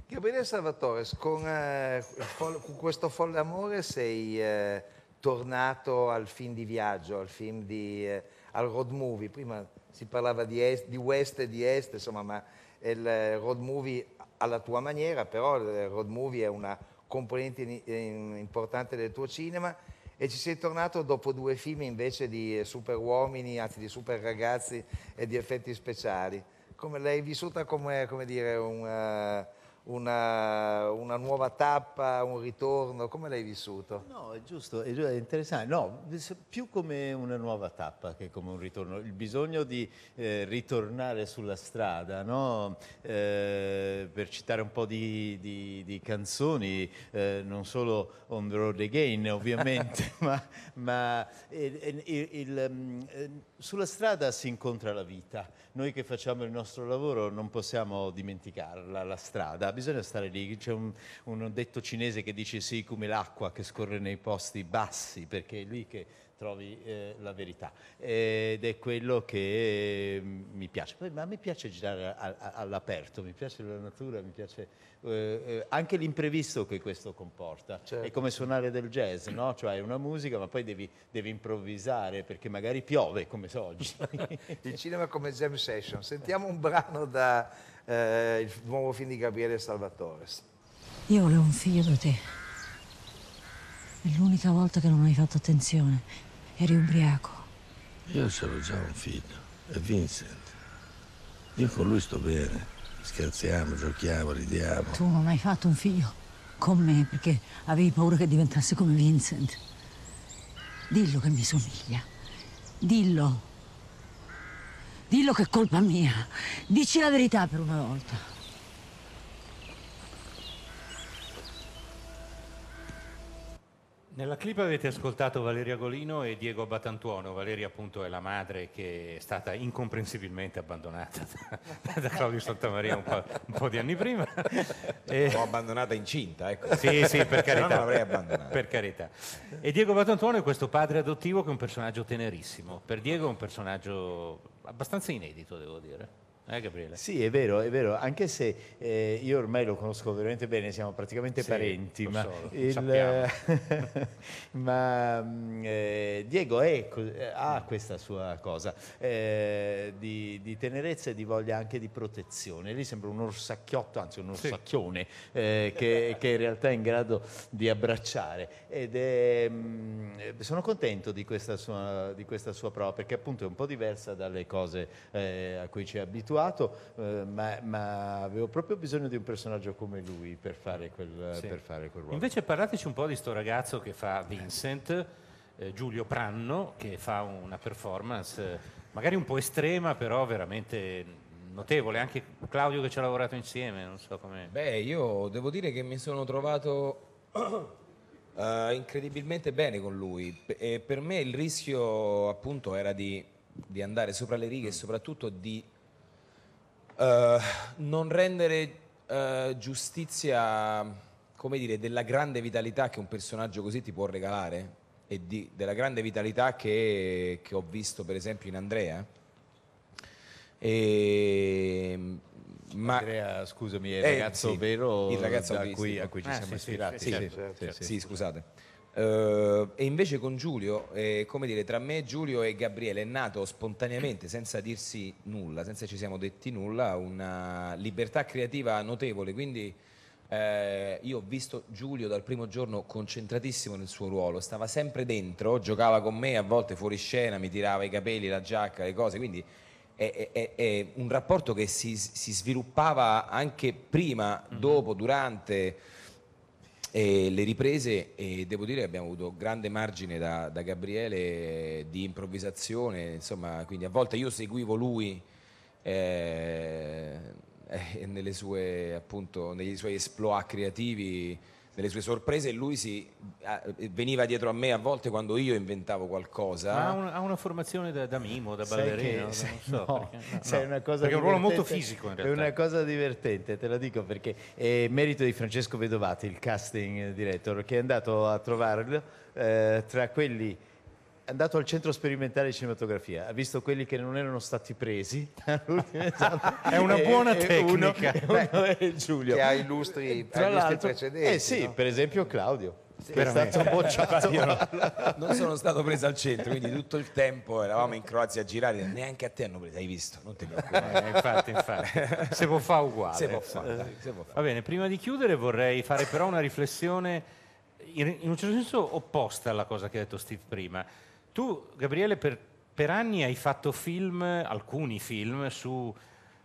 E: Gabriele Salvatore, con, eh, con questo folle amore sei eh, tornato al film di viaggio, al film di, eh, al road movie. Prima si parlava di, est- di west e di est, insomma, ma il eh, road movie alla tua maniera, però il road movie è una componente importante del tuo cinema e ci sei tornato dopo due film invece di eh, super uomini, anzi di super ragazzi e di effetti speciali. Come l'hai vissuta come, come dire, un, eh, una, una nuova tappa, un ritorno? Come l'hai vissuto?
O: No, è giusto, è, interessante. No, più come una nuova tappa che come un ritorno. Il bisogno di eh, ritornare sulla strada, no? Eh, per citare un po' di, di- di canzoni, eh, non solo On the Road Again ovviamente, ma, ma il- il- il, mm, eh, sulla strada si incontra la vita. Noi che facciamo il nostro lavoro non possiamo dimenticarla, la strada, bisogna stare lì. C'è un, un detto cinese che dice sì come l'acqua che scorre nei posti bassi, perché è lì che trovi eh, la verità. Ed è quello che eh, mi piace. Poi, ma a me piace girare a- a- all'aperto, mi piace la natura, mi piace eh, eh, anche l'imprevisto che questo comporta. È come suonare del jazz, no? Cioè hai una musica ma poi devi, devi improvvisare perché magari piove come so oggi.
E: Il cinema come jam session. Sentiamo un brano da eh, il nuovo film di Gabriele Salvatore.
P: Io volevo un figlio da te. È l'unica volta che non hai fatto attenzione. Eri ubriaco.
Q: Io c'ero già un figlio, è Vincent. Io con lui sto bene. Scherziamo, giochiamo, ridiamo.
P: Tu non hai fatto un figlio con me perché avevi paura che diventasse come Vincent. Dillo che mi somiglia. Dillo. Dillo che è colpa mia. Dici la verità per una volta.
D: Nella clip avete ascoltato Valeria Golino e Diego Batantuono. Valeria appunto è la madre che è stata incomprensibilmente abbandonata da, da Claudio Santamaria un po', un po' di anni prima.
N: L'ho abbandonata incinta, ecco.
D: Sì, sì, per carità.
N: non l'avrei abbandonata.
D: Per carità. E Diego Batantuono è questo padre adottivo che è un personaggio tenerissimo. Per Diego è un personaggio abbastanza inedito, devo dire. Eh, Gabriele?
O: Sì, è vero, è vero, anche se eh, io ormai lo conosco veramente bene, siamo praticamente
D: Sì,
O: parenti, ma,
D: so,
O: il- ma, mm, eh, Diego è eh, ha questa sua cosa eh, di, di tenerezza e di voglia anche di protezione. Lì sembra un orsacchiotto, anzi un orsacchione, eh, che, che in realtà è in grado di abbracciare. Ed è, mm, eh, sono contento di questa, sua, di questa sua prova, perché appunto è un po' diversa dalle cose a cui ci ha abituato, eh, ma, ma avevo proprio bisogno di un personaggio come lui per fare quel,
D: Sì.
O: per fare quel ruolo.
D: Invece parlateci un po' di sto ragazzo che fa Vincent, eh, Giulio Pranno, che fa una performance eh, magari un po' estrema, però veramente notevole. Anche Claudio che ci ha lavorato insieme, non so come...
N: Beh, io devo dire che mi sono trovato eh, incredibilmente bene con lui. P- E per me il rischio appunto era di, di andare sopra le righe e soprattutto di eh, non rendere eh, giustizia, come dire, della grande vitalità che un personaggio così ti può regalare e di- della grande vitalità che, che ho visto per esempio in Andrea. E, ma,
O: Andrea, scusami, è il
N: Eh,
O: ragazzo
N: sì,
O: vero
N: il ragazzo
O: da cui- a cui ci
N: Ah,
O: siamo
N: sì, sì,
O: ispirati.
N: Sì,
O: Sì,
N: certo,
O: sì,
N: certo.
O: sì.
N: Sì, scusate. Eh, e invece con Giulio, eh, come dire, tra me, Giulio e Gabriele è nato spontaneamente, senza dirsi nulla, senza ci siamo detti nulla, una libertà creativa notevole. Quindi eh, io ho visto Giulio dal primo giorno concentratissimo nel suo ruolo, stava sempre dentro, giocava con me, a volte fuori scena, mi tirava i capelli, la giacca, le cose, quindi è, è- è- un rapporto che si, si sviluppava anche prima, dopo, durante e le riprese e devo dire che abbiamo avuto grande margine da, da Gabriele di improvvisazione, insomma, quindi a volte io seguivo lui eh, eh, sue, appunto, negli suoi esploit creativi, nelle sue sorprese e lui si, ah, veniva dietro a me a volte quando io inventavo qualcosa.
D: Ma ha, un- ha una formazione da, da mimo, da ballerino?
O: che- sai-
D: so,
O: no,
D: perché- no,
O: sai
D: no.
O: una cosa
D: Perché è un ruolo molto fisico in
O: È
D: realtà.
O: una cosa divertente, te la dico perché è merito di Francesco Vedovati, il casting director, che è andato a trovarlo eh, tra quelli. È andato al centro sperimentale di cinematografia, ha visto quelli che non erano stati presi.
D: È una
O: E-
D: buona
O: e uno-
D: tecnica.
O: uno è Giulio.
E: Che ha illustri- precedenti,
O: Eh sì,
E: no?
O: per esempio Claudio, che è stato bocciato.
N: Non sono stato preso al centro, quindi tutto il tempo eravamo in Croazia a girare, neanche a te hanno preso, hai visto, non ti preoccupare.
D: Eh, infatti, infatti. Se può fare uguale.
N: Se può fare, dai, se può fare.
D: Va bene, prima di chiudere vorrei fare però una riflessione in un certo senso opposta alla cosa che ha detto Steve prima. Tu, Gabriele, per, per anni hai fatto film, alcuni film, su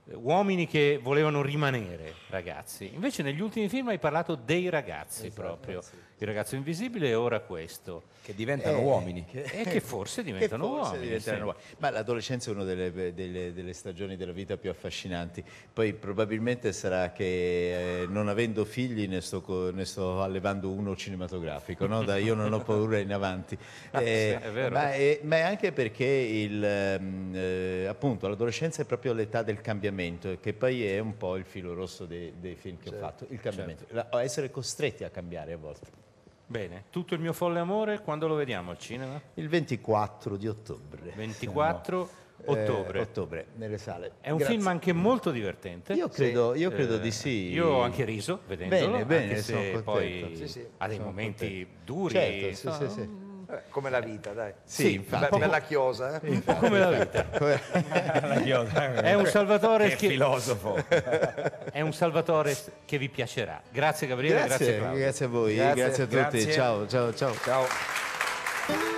D: eh, uomini che volevano rimanere ragazzi. Invece negli ultimi film hai parlato dei ragazzi
O: Esatto,
D: proprio. Il ragazzo invisibile e ora questo.
N: Che diventano
O: Eh,
N: uomini.
D: E che forse diventano
O: Che forse
D: uomini.
O: diventeranno
D: sì.
O: uomini. Ma l'adolescenza è una delle, delle- delle stagioni della vita più affascinanti. Poi probabilmente sarà che eh, non avendo figli ne sto, ne sto allevando uno cinematografico, no? Da io non ho paura in avanti.
D: Ah,
O: Eh,
D: sì, è.
O: Ma, è, ma è anche perché il, ehm, eh, appunto, l'adolescenza è proprio l'età del cambiamento, che poi è un po' il filo rosso dei, dei film che ho
D: Certo,
O: fatto, il cambiamento, La- essere costretti a cambiare a volte.
D: Bene, tutto il mio folle amore, quando lo vediamo al cinema?
O: Il 24 di ottobre.
D: 24
O: Eh,
D: ottobre.
O: ottobre, nelle sale.
D: È un
O: Grazie.
D: film anche molto divertente.
O: Io credo- io
D: Eh,
O: credo di sì.
D: Io ho anche riso vedendolo,
O: Bene, bene,
D: anche se poi
O: Sì, sì,
D: ha dei momenti
O: contento.
D: duri.
O: Certo, sì, sì, sì.
E: Eh, come la vita, dai.
O: Sì, infatti.
E: Be- bella chiosa, eh?
D: Po' come la vita.
N: La chiosa.
D: È un Salvatore
N: Che filosofo.
D: È un Salvatore che vi piacerà. Grazie Gabriele, grazie,
O: Grazie,
D: Claudio.
O: grazie a voi, grazie, a tutti.
N: Grazie.
O: Ciao, ciao, ciao.
E: Ciao.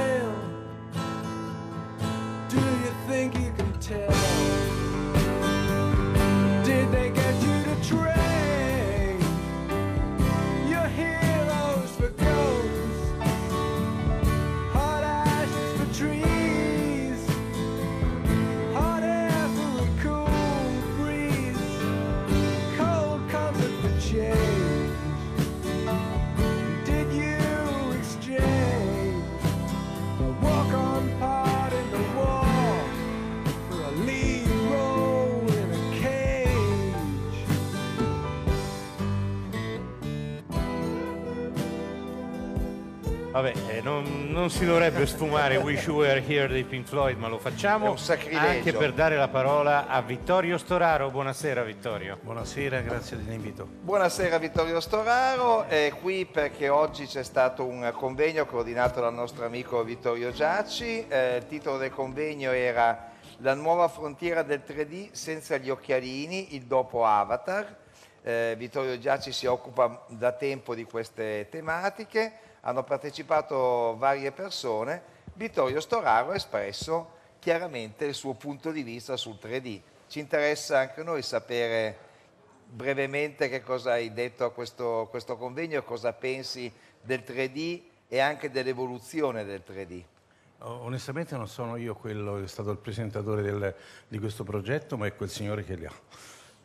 D: non, non si dovrebbe sfumare Wish You Were Here dei Pink Floyd, ma lo facciamo anche per dare la parola a Vittorio Storaro. Buonasera Vittorio.
C: Buonasera, grazie dell'invito.
E: Buonasera Vittorio Storaro, è qui perché oggi c'è stato un convegno coordinato dal nostro amico Vittorio Giacci, Eh, il titolo del convegno era La nuova frontiera del 3D senza gli occhialini, il dopo Avatar. Eh, Vittorio Giacci si occupa da tempo di queste tematiche, hanno partecipato varie persone, Vittorio Storaro ha espresso chiaramente il suo punto di vista sul 3D. Ci interessa anche noi sapere brevemente che cosa hai detto a questo, questo convegno cosa pensi del 3D e anche dell'evoluzione del 3D.
C: O- Onestamente non sono io quello che è stato il presentatore del- di questo progetto, ma è quel signore che li ha.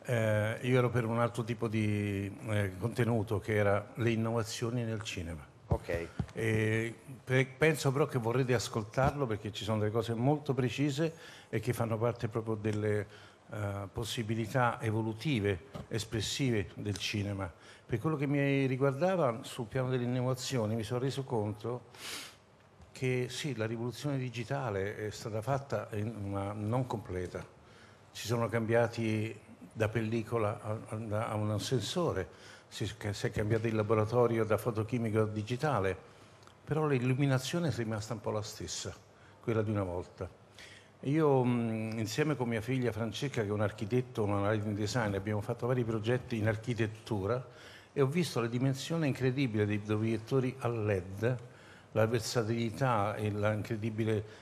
C: Eh, io ero per un altro tipo di eh, contenuto che era le innovazioni nel cinema.
E: Ok.
C: E pe- penso però che vorrete ascoltarlo perché ci sono delle cose molto precise e che fanno parte proprio delle eh, possibilità evolutive, espressive del cinema. Per quello che mi riguardava sul piano delle innovazioni mi sono reso conto che sì, la rivoluzione digitale è stata fatta, ma non completa. Si sono cambiati da pellicola a, a- a un sensore, si, si è cambiato il laboratorio da fotochimico a digitale, però l'illuminazione è rimasta un po' la stessa, quella di una volta. Io mh, insieme con mia figlia Francesca, che è un architetto, un lighting design, abbiamo fatto vari progetti in architettura e ho visto la dimensione incredibile dei proiettori a LED, la versatilità e la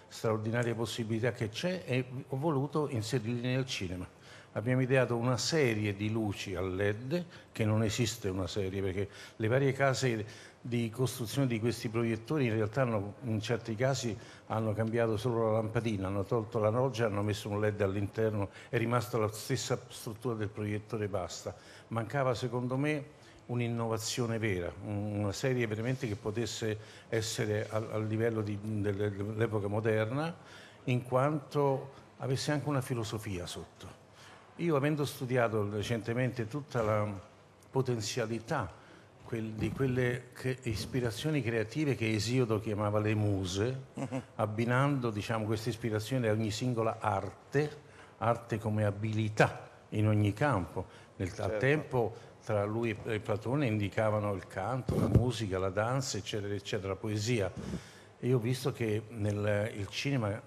C: straordinaria possibilità che c'è e ho voluto inserirli nel cinema. Abbiamo ideato una serie di luci a LED, che non esiste una serie, perché le varie case di costruzione di questi proiettori in realtà hanno, in certi casi hanno cambiato solo la lampadina, hanno tolto la roggia, hanno messo un LED all'interno, è rimasta la stessa struttura del proiettore e basta. Mancava secondo me un'innovazione vera, un- una serie veramente che potesse essere al, al livello di- delle- dell'epoca moderna, in quanto avesse anche una filosofia sotto. Io avendo studiato recentemente tutta la potenzialità quel- di quelle che- ispirazioni creative che Esiodo chiamava le muse, abbinando diciamo, queste ispirazioni a ogni singola arte, arte come abilità in ogni campo. Nel
E: Certo.
C: tempo tra lui e Platone indicavano il canto, la musica, la danza, eccetera, eccetera, la poesia. E io ho visto che nel, il cinema,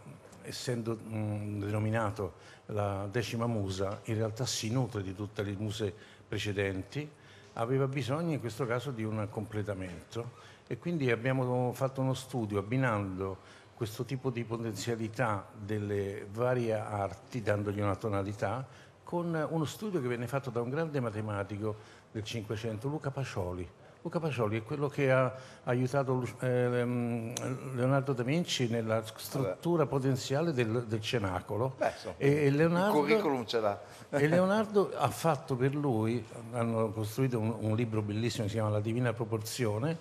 C: essendo mh, denominato la decima musa, in realtà si nutre di tutte le muse precedenti, aveva bisogno in questo caso di un completamento e quindi abbiamo fatto uno studio abbinando questo tipo di potenzialità delle varie arti, dandogli una tonalità, con uno studio che venne fatto da un grande matematico del Cinquecento, Luca Pacioli. Luca Pacioli è quello che ha aiutato Lu- ehm, Leonardo da Vinci nella struttura potenziale del, del cenacolo.
E: Beh, insomma,
C: e, e
E: Il
C: Leonardo,
E: curriculum ce l'ha.
C: e Leonardo ha fatto per lui, hanno costruito un, un libro bellissimo che si chiama La Divina Proporzione,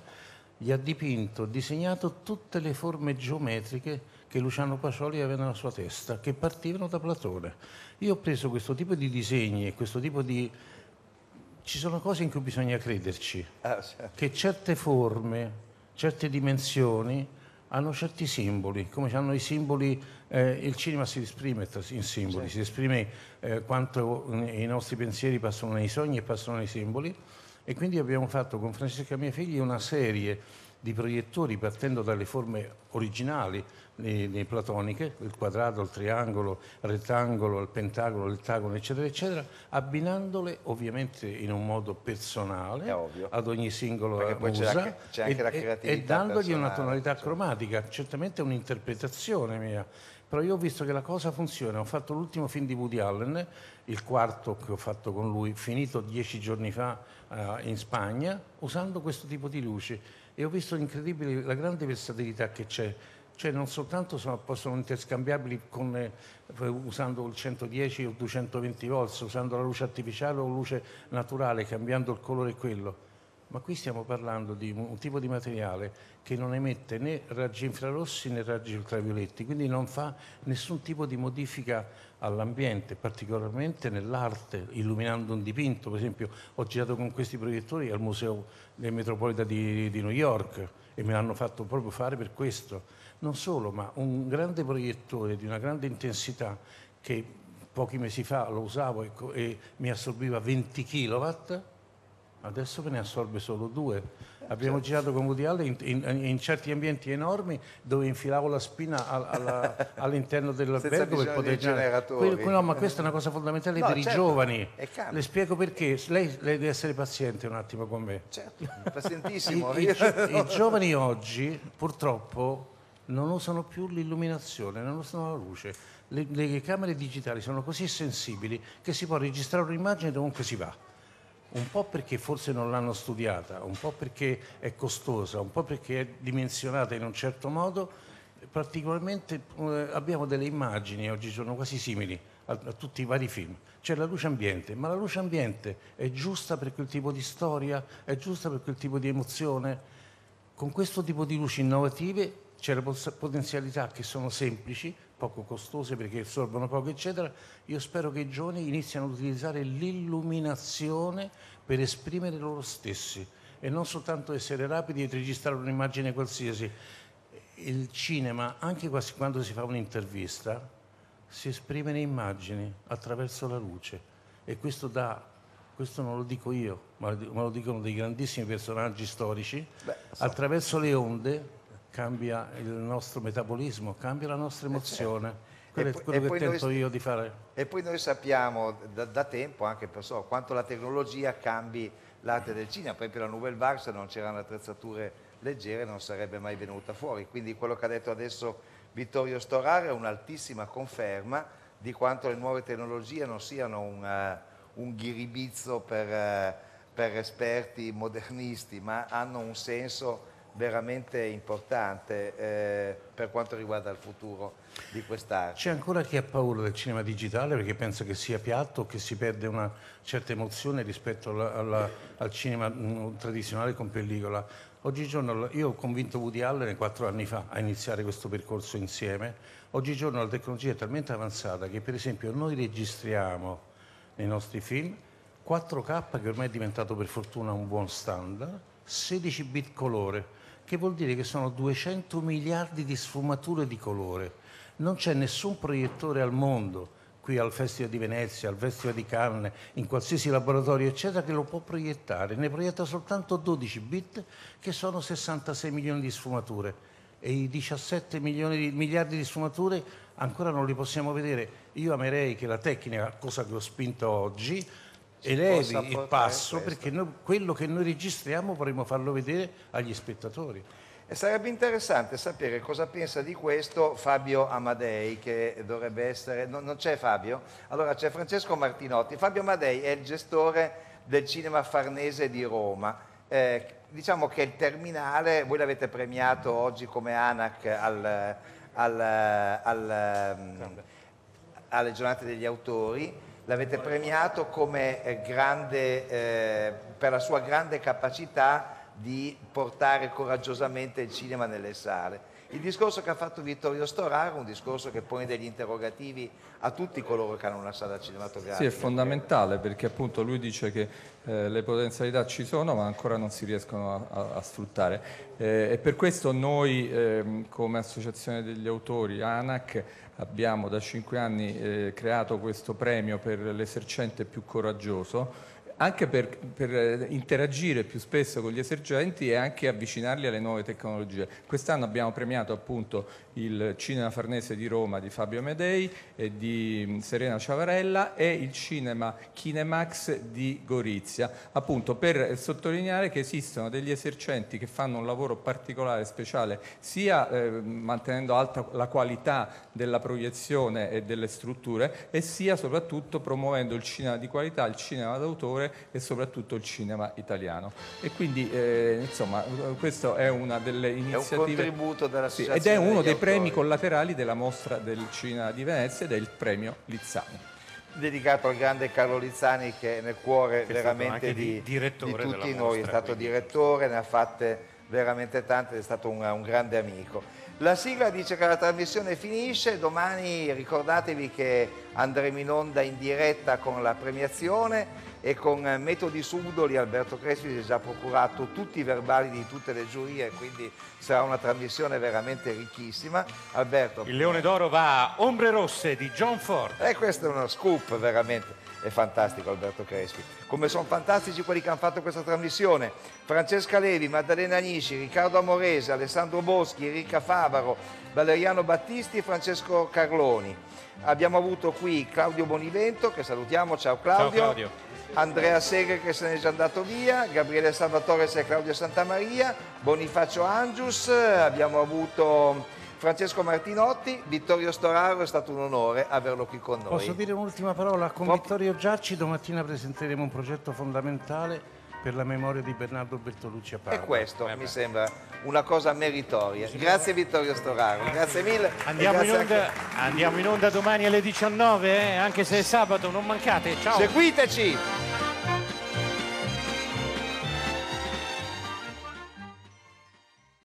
C: gli ha dipinto, disegnato tutte le forme geometriche che Luciano Pacioli aveva nella sua testa, che partivano da Platone. Io ho preso questo tipo di disegni e questo tipo di... Ci sono cose in cui bisogna crederci,
E: Ah, certo.
C: che certe forme, certe dimensioni hanno certi simboli, come hanno i simboli, eh, il cinema si esprime in simboli, si esprime eh, quanto i nostri pensieri passano nei sogni e passano nei simboli e quindi abbiamo fatto con Francesca mia figlia una serie di proiettori partendo dalle forme originali le platoniche, il quadrato, il triangolo, il rettangolo, il pentagono, l'ettagono, eccetera, eccetera, abbinandole ovviamente in un modo personale ad ogni singolo musa
E: c'è anche
C: e,
E: la
C: e-
E: creatività
C: e dandogli una tonalità cromatica, certamente è un'interpretazione mia. Però io ho visto che la cosa funziona, ho fatto l'ultimo film di Woody Allen, il quarto che ho fatto con lui, finito dieci giorni fa eh, in Spagna, usando questo tipo di luci e ho visto l'incredibile, la grande versatilità che c'è. Cioè non soltanto sono- possono interscambiabili con, eh, usando il 110 o il 220 volts, usando la luce artificiale o luce naturale, cambiando il colore quello, ma qui stiamo parlando di un un tipo di materiale che non emette né raggi infrarossi né raggi ultravioletti, quindi non fa nessun tipo di modifica all'ambiente, particolarmente nell'arte, illuminando un dipinto. Per esempio, ho girato con questi proiettori al Museo del Metropolitan di, di New York e me l'hanno fatto proprio fare per questo. Non solo, ma un grande proiettore di una grande intensità che pochi mesi fa lo usavo e, co- e mi assorbiva 20 kW, adesso me ne assorbe solo due. Abbiamo girato con Woody Allen in, in- in certi ambienti enormi dove infilavo la spina al- alla- all'interno dell'albergo per poter. Quello- quello- no, ma questa è una cosa fondamentale
E: No,
C: per
E: certo,
C: i giovani. Le spiego perché. Lei, lei deve essere paziente un attimo con me.
E: Certo, pazientissimo.
C: I, i i giovani oggi purtroppo non usano più l'illuminazione, non usano la luce. Le, le camere digitali sono così sensibili che si può registrare un'immagine dovunque si va. Un po' perché forse non l'hanno studiata, un po' perché è costosa, un po' perché è dimensionata in un certo modo. Particolarmente eh, abbiamo delle immagini oggi sono quasi simili a, a tutti i vari film. C'è la luce ambiente, ma la luce ambiente è giusta per quel tipo di storia, è giusta per quel tipo di emozione. Con questo tipo di luci innovative c'è la pos- potenzialità che sono semplici, poco costose perché assorbono poco, eccetera. Io spero che i giovani iniziano ad utilizzare l'illuminazione per esprimere loro stessi e non soltanto essere rapidi e registrare un'immagine qualsiasi. Il cinema, anche quando si fa un'intervista, si esprime in immagini attraverso la luce e questo dà, questo non lo dico io, ma ma lo dicono dei grandissimi personaggi storici, attraverso le onde cambia il nostro metabolismo, cambia la nostra emozione. Quello
E: E
C: è
E: poi-
C: quello che
E: poi noi-
C: tento io di fare.
E: E poi noi sappiamo da, da tempo, anche per so, quanto la tecnologia cambi l'arte del cinema. Per esempio la Nouvelle Vague, se non c'erano attrezzature leggere, non sarebbe mai venuta fuori. Quindi quello che ha detto adesso Vittorio Storaro è un'altissima conferma di quanto le nuove tecnologie non siano un, eh, un ghiribizzo per, eh, per esperti modernisti, ma hanno un senso veramente importante eh, per quanto riguarda il futuro di quest'arte.
C: C'è ancora chi ha paura del cinema digitale perché pensa che sia piatto, che si perde una certa emozione rispetto alla- alla- al cinema mm, tradizionale con pellicola. Oggigiorno io ho convinto Woody Allen quattro anni fa a iniziare questo percorso insieme. Oggigiorno la tecnologia è talmente avanzata che per esempio noi registriamo nei nostri film 4K che ormai è diventato per fortuna un buon standard, 16 bit colore, che vuol dire che sono 200 miliardi di sfumature di colore. Non c'è nessun proiettore al mondo, qui al Festival di Venezia, al Festival di Cannes, in qualsiasi laboratorio, eccetera, che lo può proiettare. Ne proietta soltanto 12 bit, che sono 66 milioni di sfumature. E i 17 milioni di- miliardi di sfumature ancora non li possiamo vedere. Io amerei che la tecnica, cosa che ho spinto oggi, elevi il passo perché noi- quello che noi registriamo vorremmo farlo vedere agli spettatori.
E: E sarebbe interessante sapere cosa pensa di questo Fabio Amadei, che dovrebbe essere... no- non c'è Fabio? Allora c'è Francesco Martinotti. Fabio Amadei è il gestore del cinema farnese di Roma. Eh, diciamo che il terminale, voi l'avete premiato oggi come ANAC al, al, al, mm, alle giornate degli autori, l'avete premiato eh, grande, eh, per la sua grande capacità di portare coraggiosamente il cinema nelle sale. Il discorso che ha fatto Vittorio Storaro un discorso che pone degli interrogativi a tutti coloro che hanno una sala cinematografica.
R: Sì, è fondamentale perché appunto lui dice che eh, le potenzialità ci sono ma ancora non si riescono a, a- a sfruttare Eh, e per questo noi ehm, come associazione degli autori ANAC abbiamo da cinque anni eh, creato questo premio per l'esercente più coraggioso anche per, per, eh, interagire più spesso con gli esercenti e anche avvicinarli alle nuove tecnologie. Quest'anno abbiamo premiato appunto il Cinema Farnese di Roma di Fabio Medei e di mm, Serena Ciavarella e il Cinema Kinemax di Gorizia, appunto per sottolineare che esistono degli esercenti che fanno un lavoro particolare, speciale, sia eh, mantenendo alta la qualità della proiezione e delle strutture e sia soprattutto promuovendo il cinema di qualità, il cinema d'autore e soprattutto il cinema italiano. E quindi eh, insomma questo è una delle iniziative
E: contributo
R: Sì,
E: dell'associazione
R: ed è uno dei premi
E: autori.
R: collaterali della mostra del cinema di Venezia ed è il premio Lizzani.
E: dedicato al grande Carlo Lizzani che è nel cuore
D: Che è
E: veramente di,
D: di-
E: di tutti
D: della
E: noi, è
D: mostra,
E: stato
D: quindi-
E: direttore, ne ha fatte veramente tante, è stato un, un grande amico. La sigla dice che la trasmissione finisce, domani ricordatevi che andremo in onda in diretta con la premiazione e con eh, Metodi Subdoli Alberto Crespi si è già procurato tutti i verbali di tutte le giurie, quindi sarà una trasmissione veramente ricchissima. Alberto,
D: Il Leone d'Oro va a Ombre Rosse di John Ford.
E: e questo è uno scoop veramente. È fantastico Alberto Crespi. Come sono fantastici quelli che hanno fatto questa trasmissione. Francesca Levi, Maddalena Nisci, Riccardo Amorese, Alessandro Boschi, Enrica Favaro, Valeriano Battisti e Francesco Carloni. Abbiamo avuto qui Claudio Bonivento, che salutiamo, ciao Claudio.
D: Ciao Claudio.
E: Andrea Segre che se n'è già andato via, Gabriele Salvatore e Claudio Santamaria, Bonifacio Angius, abbiamo avuto Francesco Martinotti, Vittorio Storaro, è stato un onore averlo qui con noi.
C: Posso dire un'ultima parola? Con Vittorio Giacci domattina presenteremo un progetto fondamentale per la memoria di Bernardo Bertolucci a Padova.
E: E questo mi sembra una cosa meritoria. Grazie Vittorio Storaro, grazie mille.
D: Andiamo in,
E: grazie
D: onda,
E: anche-
D: andiamo in onda domani alle 19, eh, anche se è sabato, non mancate. Ciao.
E: Seguiteci!